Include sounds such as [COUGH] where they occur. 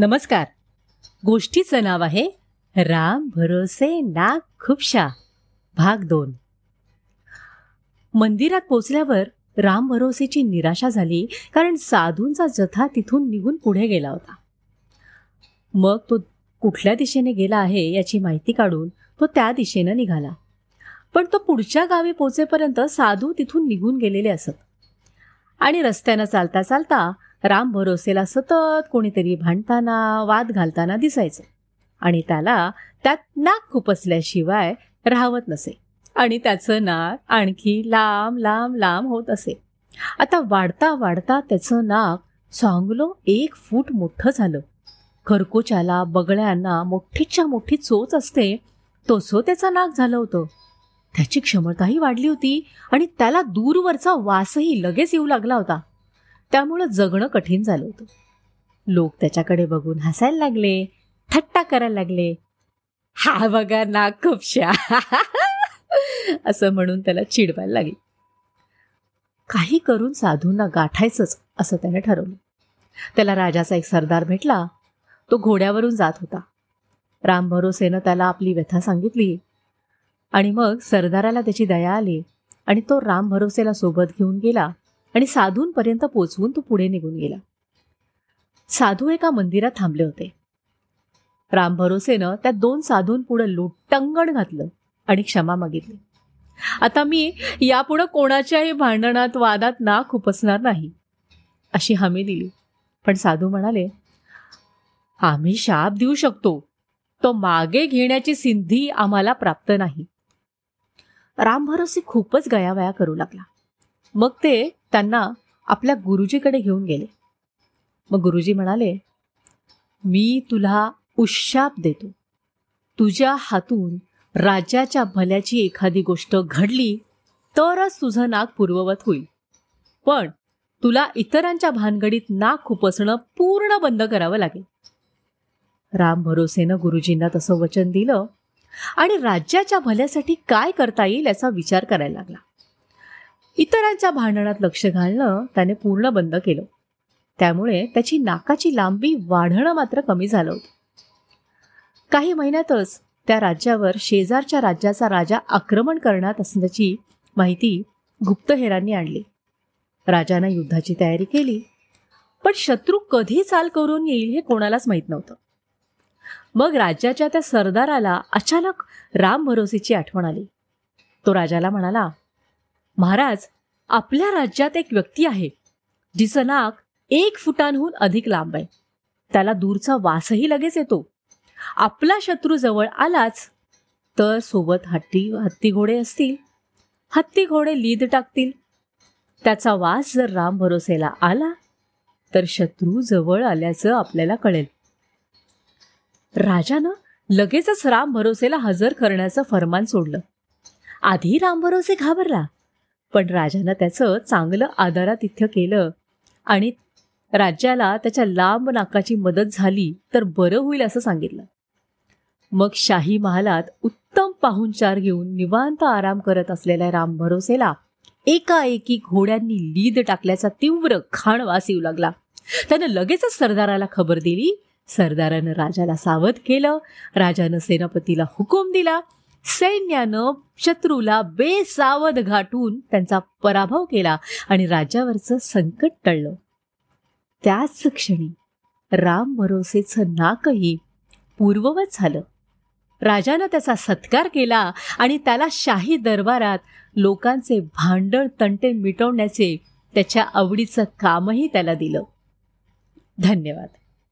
नमस्कार. गोष्टीचं नाव आहे राम भरोसे नाग खुपशा भाग दोन. मंदिरात पोचल्यावर राम भरोसेची निराशा झाली कारण साधूंचा जथा तिथून निघून पुढे गेला होता. मग तो कुठल्या दिशेने गेला आहे याची माहिती काढून तो त्या दिशेनं निघाला. पण तो पुढच्या गावी पोचेपर्यंत साधू तिथून निघून गेलेले असत. आणि रस्त्यानं चालता चालता राम भरोसेला सतत कोणीतरी भांडताना वाद घालताना दिसायचं. आणि त्याला त्यात नाक खुपसल्याशिवाय राहवत नसे. आणि त्याचं नाक आणखी लांब लांब लांब होत असे. आता वाढता वाढता त्याचं नाक चांगलं एक फूट मोठं झालं. खरकोच्याला बगळ्यांना मोठीच्या मोठी चोच असते तसं त्याचं नाक झालं होतं. त्याची क्षमताही वाढली होती आणि त्याला दूरवरचा वासही लगेच येऊ लागला होता. त्यामुळं जगणं कठीण झालं होतं. लोक त्याच्याकडे बघून हसायला लागले थट्टा करायला लागले. हा बघा ना खुपशा [LAUGHS] असं म्हणून त्याला चिडवायला लागले. काही करून साधूंना गाठायचंच असं त्याने ठरवलं. त्याला राजाचा एक सरदार भेटला. तो घोड्यावरून जात होता. राम भरोसेनं त्याला आपली व्यथा सांगितली. आणि मग सरदाराला त्याची दया आली आणि तो राम भरोसेला सोबत घेऊन गेला. आणि साधूंपर्यंत पोचवून तो पुढे निघून गेला. साधू एका मंदिरात थांबले होते. राम भरोसेनं त्या दोन साधूंपुढं लुटंगण घातलं आणि क्षमा मागितली. आता मी यापुढं कोणाच्याही भांडणात वादात ना खुपसणार नाही अशी हमी दिली. पण साधू म्हणाले आम्ही शाप देऊ शकतो. तो मागे घेण्याची सिंधी आम्हाला प्राप्त नाही. राम भरोसे खूपच गयावया करू लागला. मग ते त्यांना आपल्या गुरुजीकडे घेऊन गेले. मग गुरुजी म्हणाले मी तुला उशाप देतो. तुझ्या हातून राज्याच्या भल्याची एखादी गोष्ट घडली तरच तुझं नाक पूर्ववत होईल. पण तुला इतरांच्या भानगडीत नाक खुपसणं पूर्ण बंद करावं लागेल. राम भरोसेनं गुरुजींना तसं वचन दिलं आणि राज्याच्या भल्यासाठी काय करता येईल याचा विचार करायला लागला. इतरांच्या भांडणात लक्ष घालणं त्याने पूर्ण बंद केलं. त्यामुळे त्याची नाकाची लांबी वाढणं मात्र कमी झालं होतं. काही महिन्यातच त्या राज्यावर शेजारच्या राज्याचा राजा आक्रमण करणार असल्याची माहिती गुप्तहेरांनी आणली. राजानं युद्धाची तयारी केली पण शत्रू कधी चाल करून येईल हे कोणालाच माहीत नव्हतं. मग राज्याच्या त्या सरदाराला अचानक राम भरोसेची आठवण आली. तो राजाला म्हणाला महाराज आपल्या राज्यात एक व्यक्ती आहे जिचं नाक एक फुटांहून अधिक लांब आहे. त्याला दूरचा वासही लगेच येतो. आपला शत्रू जवळ आलाच तर सोबत हत्ती हत्ती घोडे असतील. हत्ती घोडे लीद टाकतील. त्याचा वास जर राम भरोसेला आला तर शत्रू जवळ आल्याचं आपल्याला कळेल. राजानं लगेचच राम भरोसेला हजर करण्याचं फरमान सोडलं. आधी राम भरोसे घाबरला पण राजानं त्याचं चांगलं आदरातिथ्य केलं. आणि राज्याला त्याच्या लांब नाकाची मदत झाली तर बरं होईल असं सांगितलं. मग शाही महालात उत्तम पाहुणचार घेऊन निवांत आराम करत असलेल्या राम भरोसेला एकाएकी घोड्यांनी लीद टाकल्याचा तीव्र खाण वास येऊ लागला. त्यानं लगेचच सरदाराला खबर दिली. सरदारानं राजाला सावध केलं. राजानं सेनापतीला हुकूम दिला. सैन्यानं शत्रूला बेसावध घाटून त्यांचा पराभव केला आणि राज्यावरचं संकट टळलं. त्याच क्षणी राम भरोसेचं नाकही पूर्ववत झालं. राजानं त्याचा सत्कार केला आणि त्याला शाही दरबारात लोकांचे भांडण तंटे मिटवण्याचे त्याच्या आवडीचं कामही त्याला दिलं. धन्यवाद.